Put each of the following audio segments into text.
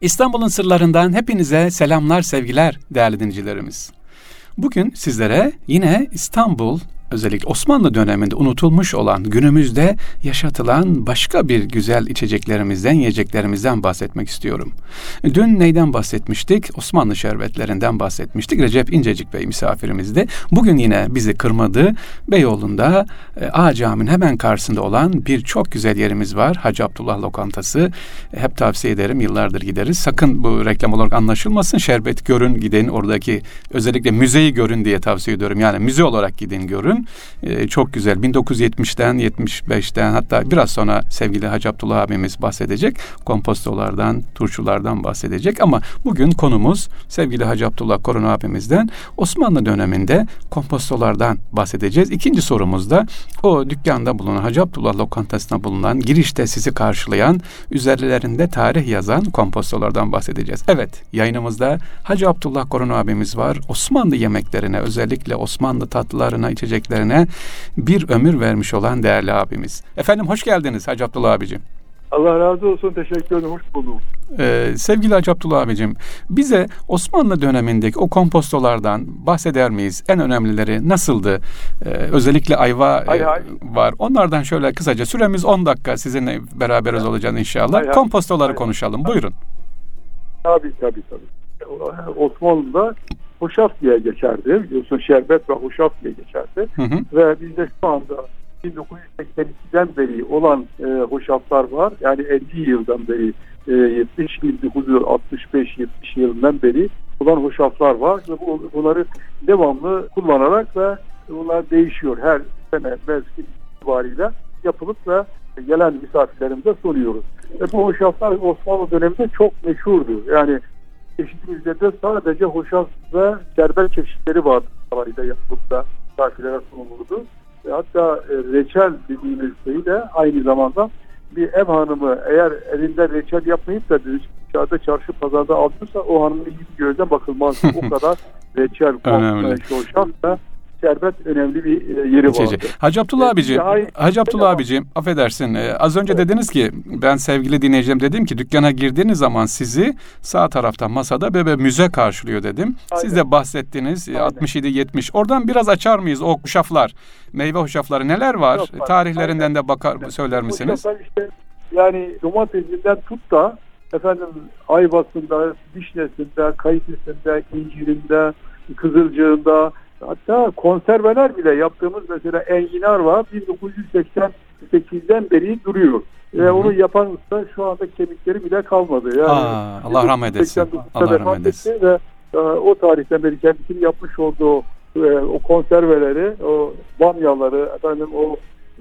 İstanbul'un sırlarından hepinize selamlar, sevgiler değerli dinleyicilerimiz. Bugün sizlere yine İstanbul özellikle Osmanlı döneminde unutulmuş olan günümüzde yaşatılan başka bir güzel içeceklerimizden, yiyeceklerimizden bahsetmek istiyorum. Dün neyden bahsetmiştik? Osmanlı şerbetlerinden bahsetmiştik. Recep İncecik Bey misafirimizdi. Bugün yine bizi kırmadı. Beyoğlu'nda e, A Cami'nin hemen karşısında olan bir çok güzel yerimiz var. Hacı Abdullah Lokantası. Hep tavsiye ederim. Yıllardır gideriz. Sakın bu reklam olarak anlaşılmasın. Şerbet görün gidin. Oradaki özellikle müzeyi görün diye tavsiye ediyorum. Yani müze olarak gidin görün bölüm e, çok güzel. 1970'ten 75'ten hatta biraz sonra sevgili Hacı Abdullah abimiz bahsedecek. Kompostolardan, turşulardan bahsedecek ama bugün konumuz sevgili Hacı Abdullah Korun abimizden Osmanlı döneminde kompostolardan bahsedeceğiz. İkinci sorumuz da o dükkanda bulunan Hacı Abdullah lokantasına bulunan girişte sizi karşılayan üzerlerinde tarih yazan kompostolardan bahsedeceğiz. Evet yayınımızda Hacı Abdullah Korun abimiz var. Osmanlı yemeklerine özellikle Osmanlı tatlılarına içecek sohbetlerine bir ömür vermiş olan değerli abimiz. Efendim hoş geldiniz Hacı Abdullah abicim. Allah razı olsun. Teşekkür ederim. Hoş bulduk. Ee, sevgili Hacı Abdullah abicim, bize Osmanlı dönemindeki o kompostolardan bahseder miyiz? En önemlileri nasıldı? Ee, özellikle ayva hay hay. var. Onlardan şöyle kısaca süremiz 10 dakika sizinle beraberiz hay. olacağız inşallah. Hay Kompostoları hay. konuşalım. Buyurun. Tabii tabii tabii. Osmanlı'da hoşaf diye geçerdi. Biliyorsun şerbet ve hoşaf diye geçerdi. Hı hı. Ve bizde şu anda 1982'den beri olan e, hoşaflar var. Yani 50 yıldan beri e, 70 1965 70 yılından beri olan hoşaflar var ve bu, bunları devamlı kullanarak ve bunlar değişiyor. Her sene mevsim itibariyle yapılıp ve gelen misafirlerimize sunuyoruz. Ve bu hoşaflar Osmanlı döneminde çok meşhurdu. Yani çeşitimizde de sadece hoşaf ve şerbet çeşitleri vardı. Sarayda yapılıp misafirlere sunulurdu. Ve hatta e, reçel dediğimiz şeyi de aynı zamanda bir ev hanımı eğer elinde reçel yapmayıp da dışarıda çarşı pazarda alıyorsa o hanımın iyi bir gözden bakılmaz. o kadar reçel, hoşaf da şerbet önemli bir e, yeri var. Hacı Abdullah abiciğim, Hacı Abdullah abiciğim affedersin. E, az önce evet. dediniz ki ben sevgili dinleyicilerim dedim ki dükkana girdiğiniz zaman sizi sağ tarafta masada bebe müze karşılıyor dedim. Aynen. Siz de bahsettiniz 67-70. Oradan biraz açar mıyız o hoşaflar, meyve hoşafları neler var? Yok, Tarihlerinden Aynen. de bakar Aynen. söyler misiniz? Işte, yani domatesinden tut da efendim ayvasında, vişnesinde, kayısısında, incirinde, kızılcığında, Hatta konserveler bile yaptığımız mesela enginar var 1988'den beri duruyor. Ve onu yapan usta şu anda kemikleri bile kalmadı. Yani Aa, Allah rahmet etsin. Allah rahmet etsin. Ve e, o tarihten beri kendisinin yapmış olduğu e, o konserveleri, o bamyaları, efendim o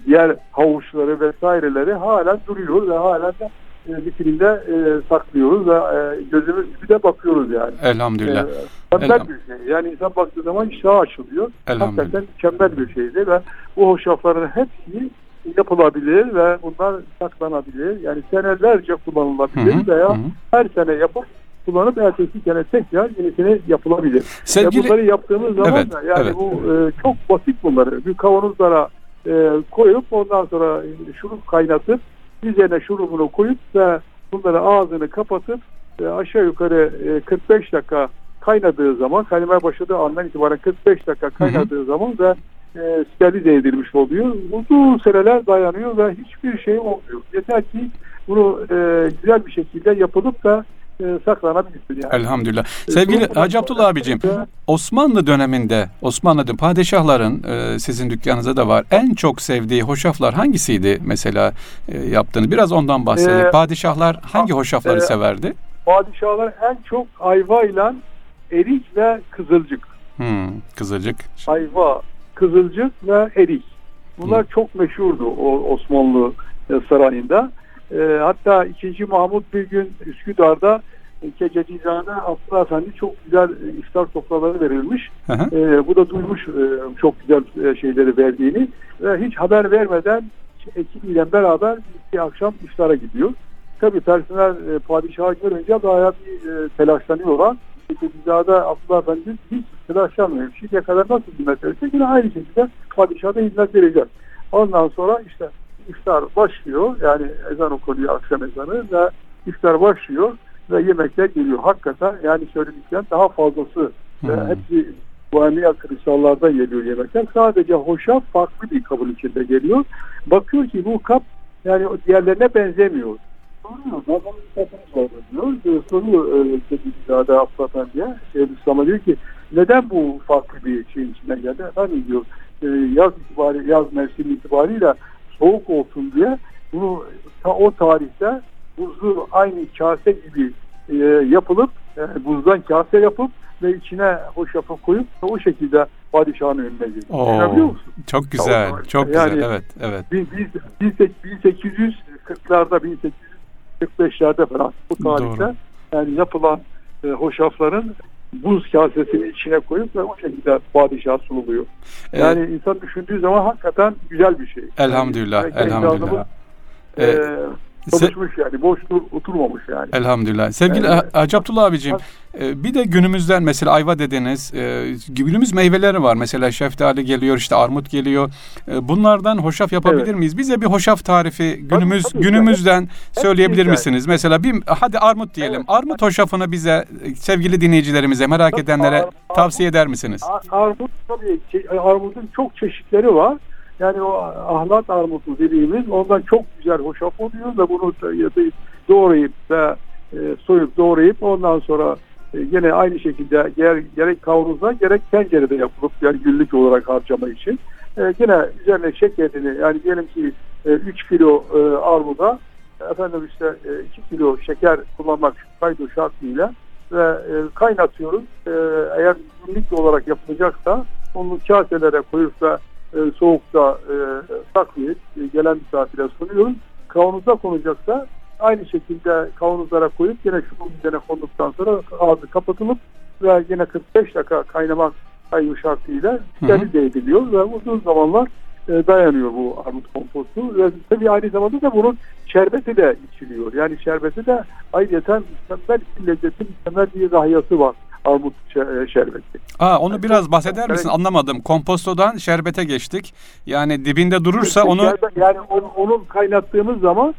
diğer havuçları vesaireleri halen duruyor ve halen de e, vitrinde e, saklıyoruz ve e, gözümüz gibi de bakıyoruz yani. Elhamdülillah. E, mükemmel bir şey. Yani insan baktığı zaman iştah açılıyor. Hakikaten mükemmel bir şeydi ve bu hoşafların hepsi yapılabilir ve bunlar saklanabilir. Yani senelerce kullanılabilir hı hı, veya hı. her sene yapıp kullanıp ertesi sene tekrar yenisini yapılabilir. Sevgili... bunları yaptığımız zaman evet, da yani evet. bu e, çok basit bunları. Bir kavanozlara e, koyup ondan sonra şurup kaynatıp üzerine şurubunu koyup ve bunları ağzını kapatıp e, aşağı yukarı e, 45 dakika kaynadığı zaman kaynamaya başladığı andan itibaren 45 dakika kaynadığı hı hı. zaman da e, sterilize edilmiş oluyor. Uzun seneler dayanıyor ve hiçbir şey olmuyor. Yeter ki bunu e, güzel bir şekilde yapılıp da e, saklanabilirsin. Yani. Elhamdülillah. E, Sevgili Hacı Abdullah abicim, Osmanlı döneminde Osmanlı padişahların e, sizin dükkanınızda da var. En çok sevdiği hoşaflar hangisiydi mesela e, yaptığını? Biraz ondan bahsedelim. Ee, padişahlar hangi hoşafları e, severdi? Padişahlar en çok ayva ile erik ve kızılcık. Hmm, kızılcık. Ayva, kızılcık ve erik. Bunlar hmm. çok meşhurdu o Osmanlı e, sarayında. E, hatta 2. Mahmut bir gün Üsküdar'da Kececizade Abdullah Efendi çok güzel e, iftar sofraları verilmiş. E, bu da duymuş e, çok güzel e, şeyleri verdiğini ve hiç haber vermeden ekibiyle beraber bir akşam iftara gidiyor. Tabii personel e, padişahı görünce bayağı bir e, telaşlanıyorlar. Kececizade Abdullah Efendi hiç telaşlanmıyor. Şimdiye kadar nasıl hizmet verirse yine aynı şekilde padişahda hizmet verecek. Ondan sonra işte iftar başlıyor. Yani ezan okunuyor akşam ezanı ve iftar başlıyor. ve yemekler geliyor. Hakikaten yani söyledikten daha fazlası. Hmm. E, hepsi Bohemia kristallarda geliyor yemekler. Sadece hoşaf farklı bir kabın içinde geliyor. Bakıyor ki bu kap yani diğerlerine benzemiyor. Soruyor. Bazen dikkatini soruyor. Soruyor e, Sedizade Aflatan diye. Şeyhülislam'a diyor ki neden bu farklı bir şeyin içine geldi? Efendim diyor e, yaz itibari, yaz mevsimi itibariyle soğuk olsun diye bunu ta, o tarihte buzlu aynı kase gibi e, yapılıp e, buzdan kase yapıp ve içine hoşafı koyup o şekilde padişahın önüne geliyor. Çok güzel, çok, çok yani, güzel. Evet, evet. Biz, biz, 1840'larda, 1845'lerde falan bu tarihte Doğru. yani yapılan e, hoşafların buz kasesinin içine koyup ve o şekilde padişah sunuluyor. Yani evet. insan düşündüğü zaman hakikaten güzel bir şey. Elhamdülillah, yani, elhamdülillah. E, çalışmış Se- yani boş dur, oturmamış yani. Elhamdülillah. Sevgili evet. Hacı Abdullah abicim e, bir de günümüzden mesela ayva dediniz e, günümüz meyveleri var. Mesela şeftali geliyor işte armut geliyor. E, bunlardan hoşaf yapabilir evet. miyiz? Bize bir hoşaf tarifi günümüz tabii, tabii günümüzden yani. söyleyebilir Hep misiniz? Mesela bir hadi armut diyelim. Evet. Armut hoşafını bize sevgili dinleyicilerimize merak edenlere ar- tavsiye eder misiniz? Ar- armut tabii armutun çok çeşitleri var. Yani o ahlat armutu dediğimiz ondan çok güzel hoşaf oluyor ve bunu doğrayıp ve e, soyup doğrayıp ondan sonra e, yine aynı şekilde gerek, kavruzda gerek tencerede yapılıp yani günlük olarak harcama için e, yine üzerine şekerini yani diyelim ki e, 3 kilo e, armuda efendim işte e, 2 kilo şeker kullanmak kaydı şartıyla ve e, kaynatıyoruz. E, eğer günlük olarak yapılacaksa onu kaselere koyup da e, soğukta e, saklayıp e, gelen misafire sunuyoruz. Kavanozda konacaksa aynı şekilde kavanozlara koyup yine şunun üzerine konduktan sonra ağzı kapatılıp ve yine 45 dakika kaynamak kaybı şartıyla sterilize ediliyor ve uzun zamanlar e, dayanıyor bu armut kompostu ve tabii aynı zamanda da bunun şerbeti de içiliyor. Yani şerbeti de ayrıca mükemmel bir lezzeti, mükemmel bir rahiyası var armut e, şerbeti. Aa, onu biraz bahseder misin? Evet. Anlamadım. Kompostodan şerbete geçtik. Yani dibinde durursa onu... Yani onu, onun kaynattığımız zaman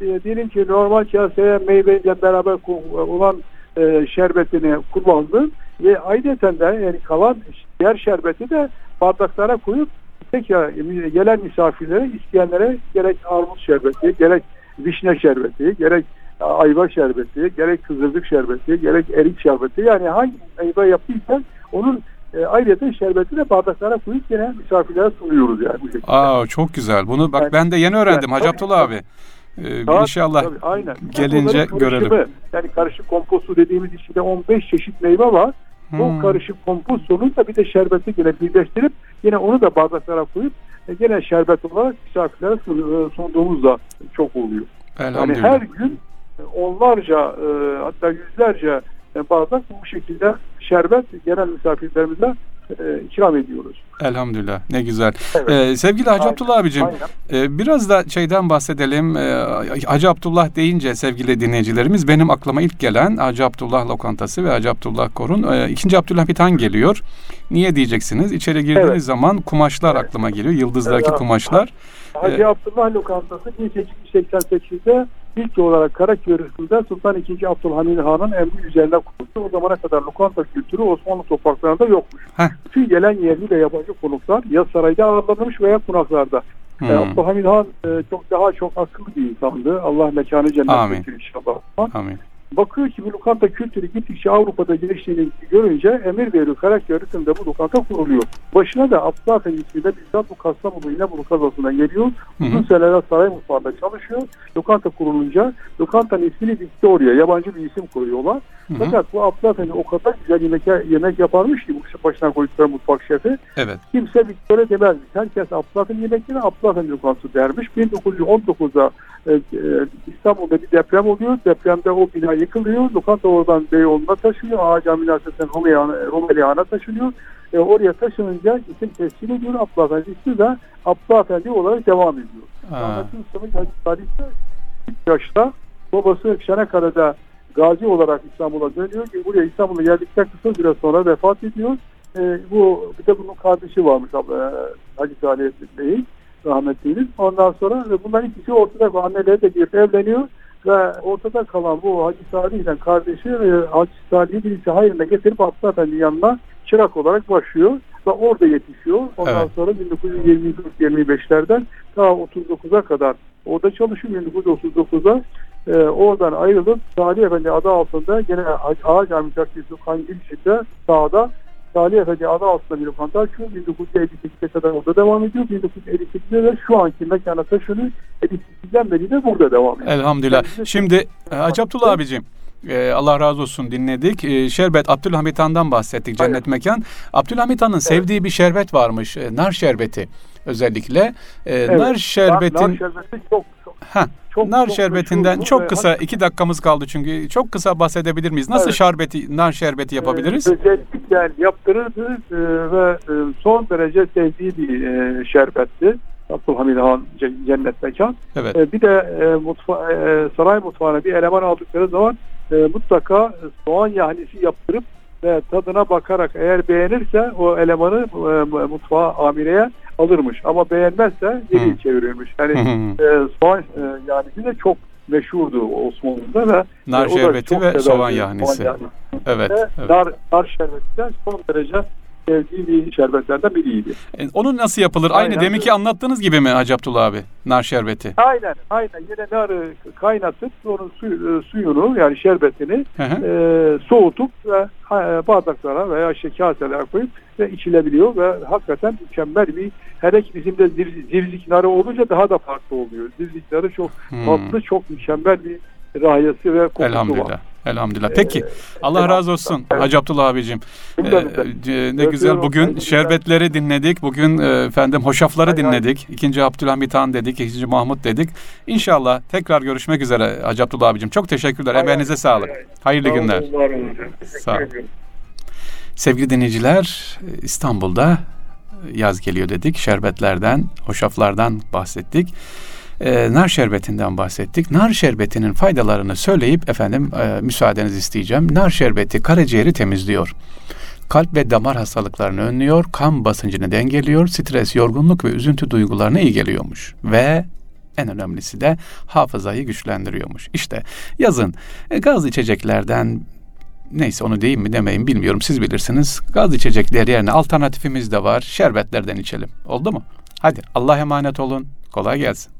e, diyelim ki normal kaseye meyveyle beraber olan e, şerbetini kullandın ve ayrıca de yani kalan diğer şerbeti de bardaklara koyup tekrar gelen misafirlere, isteyenlere gerek armut şerbeti, gerek vişne şerbeti, gerek ayva şerbeti, gerek kızılcık şerbeti, gerek erik şerbeti yani hangi ayva yaptıysan onun e, ayrıca şerbeti de bardaklara koyup yine misafirlere sunuyoruz yani bu şekilde. Aa çok güzel. Bunu bak yani, ben de yeni öğrendim yani, Hacı Abdullah abi. Ee, tabii, inşallah tabii, aynen. gelince görelim. Yani karışık kompostu dediğimiz içinde 15 çeşit meyve var. Hmm. Bu karışık kompostunu da bir de şerbeti yine birleştirip yine onu da bardaklara koyup e, yine şerbet olarak misafirlere e, sunduğumuz da çok oluyor. Yani her gün onlarca e, hatta yüzlerce bardak bu şekilde şerbet genel misafirlerimize e, ikram ediyoruz. Elhamdülillah ne güzel. Evet. Ee, sevgili Hacı Aynen. Abdullah abicim e, biraz da şeyden bahsedelim. E, Hacı Abdullah deyince sevgili dinleyicilerimiz benim aklıma ilk gelen Hacı Abdullah lokantası ve Hacı Abdullah Korun. E, ikinci Abdülhamit Han geliyor. Niye diyeceksiniz? İçeri girdiğiniz evet. zaman kumaşlar evet. aklıma geliyor. Yıldız'daki evet. kumaşlar. Hacı ee, Abdullah lokantası 1888'de ilk olarak Karaköy Rıfkı'da Sultan II. Abdülhamid Han'ın emri üzerinde kuruldu. O zamana kadar lokanta kültürü Osmanlı topraklarında yokmuş. Heh. Bütün gelen yerli ve yabancı konuklar ya sarayda ağırlanmış veya konaklarda. Hmm. E, Abdülhamid Han e, çok daha çok akıllı bir insandı. Allah mekanı cennet etsin inşallah. Amin bakıyor ki bu lokanta kültürü gittikçe Avrupa'da geliştiğini görünce emir veriyor. Karaköy arasında bu lokanta kuruluyor. Başına da Abdullah Efendi ismiyle bizzat bu Kastamonu İnebolu kazasına geliyor. Uzun seneler saray mutfağında çalışıyor. Lokanta kurulunca lokantanın ismini Victoria, yabancı bir isim koyuyorlar. Hı hı. Fakat bu Efendi o kadar güzel yemek, yemek yaparmış ki bu başına koydukları mutfak şefi. Evet. Kimse Victoria demezmiş. Herkes Efendi yemekleri Efendi lokantası dermiş. 1919'da e, e, İstanbul'da bir deprem oluyor. Depremde o bina yıkılıyor. Lokanta oradan Beyoğlu'na taşınıyor. Ağa Cami Üniversitesi'nden Rumelihan'a taşınıyor. E, oraya taşınınca isim tescil ediyor. Abdullah Efendi ismi de Abdullah Efendi olarak devam ediyor. Rahmetli Usta'nın tarihte 3 yaşta babası Çanakkale'de gazi olarak İstanbul'a dönüyor. ki Buraya İstanbul'a geldikten kısa süre sonra vefat ediyor. E, bu bir de bunun kardeşi varmış e, Hacı Salih Bey'in rahmetliyiz. Ondan sonra bunların ikisi ortada anneleri de girip evleniyor. Ve ortada kalan bu Hacı Salih ile kardeşi e, Hacı Salih'i birisi hayrına getirip Aslı Efendi yanına çırak olarak başlıyor ve orada yetişiyor. Ondan Evet. sonra 1924-25'lerden ta 39'a kadar orada çalışıyor. 1939'da e, oradan ayrılıp Salih Efendi adı altında gene Ağa Cami Caddesi Kandilşi'de sağda Salih Efendi adı altında bir lokanta açıyor. 1958'e kadar orada devam ediyor. 1958'de de şu anki mekana taşınıyor. 58'den beri de burada devam ediyor. Elhamdülillah. Şimdi e, Hacı Abdullah abicim e, Allah razı olsun dinledik. E, şerbet Abdülhamit Han'dan bahsettik. Cennet Aynen. Mekan. Abdülhamit Han'ın sevdiği bir şerbet varmış. e, nar şerbeti özellikle. E, Nar şerbetin Nar şerbeti çok ha çok- nar çok şerbetinden çok kısa iki dakikamız kaldı çünkü çok kısa bahsedebilir miyiz? Nasıl Evet. şerbeti nar şerbeti yapabiliriz? Ee, özellikle yaptırırdı e, ve e, son derece sevdiği bir e, şerbetti. Abdülhamid Han ce- cennet mekan. Evet. E, bir de e, mutfa, e, saray mutfağına bir eleman aldıkları zaman e, mutlaka soğan yahnisi yaptırıp ve tadına bakarak eğer beğenirse o elemanı e, mutfağa amireye alırmış. Ama beğenmezse geri çevirirmiş. Yani e, soğan e, yahnisi de çok meşhurdu Osmanlı'da ve Nar e, o da şerbeti ve soğan yahnisi. Evet. ve evet. nar, nar şerbetinden son derece sevdiği bir şerbetlerden biriydi. E, Onu nasıl yapılır? Aynı Aynen. deminki anlattığınız gibi mi Hacı Abdullah abi? Nar şerbeti. Aynen, aynen. Yine narı kaynatıp onun suyu- e, suyunu yani şerbetini Hı hı. e, soğutup ve bardaklara veya işte kaselere koyup ve içilebiliyor ve hakikaten mükemmel bir hele ki bizim de zirzik narı olunca daha da farklı oluyor. Zirzik narı çok Hmm. tatlı, çok mükemmel bir rahiyesi ve kokusu Elhamdülillah. var. Elhamdülillah. Peki. Ee, Allah razı olsun Evet. Hacı Abdullah abicim. Ee, e, ne güzel bugün şerbetleri dinledik. Bugün e, efendim hoşafları dinledik. İkinci Abdülhamit Han dedik. ikinci Mahmut dedik. İnşallah tekrar görüşmek üzere Hacı Abdullah abicim. Çok teşekkürler. Emeğinize sağlık. Hayırlı Sağ günler. var olun. Sevgili dinleyiciler, İstanbul'da yaz geliyor dedik. Şerbetlerden, hoşaflardan bahsettik. Ee, nar şerbetinden bahsettik. Nar şerbetinin faydalarını söyleyip efendim e, müsaadenizi isteyeceğim. Nar şerbeti karaciğeri temizliyor. Kalp ve damar hastalıklarını önlüyor, kan basıncını dengeliyor, stres, yorgunluk ve üzüntü duygularına iyi geliyormuş. Ve en önemlisi de hafızayı güçlendiriyormuş. İşte yazın e, gaz içeceklerden neyse onu diyeyim mi demeyin bilmiyorum siz bilirsiniz. Gaz içecekler yerine alternatifimiz de var. Şerbetlerden içelim. Oldu mu? Hadi Allah emanet olun. Kolay gelsin.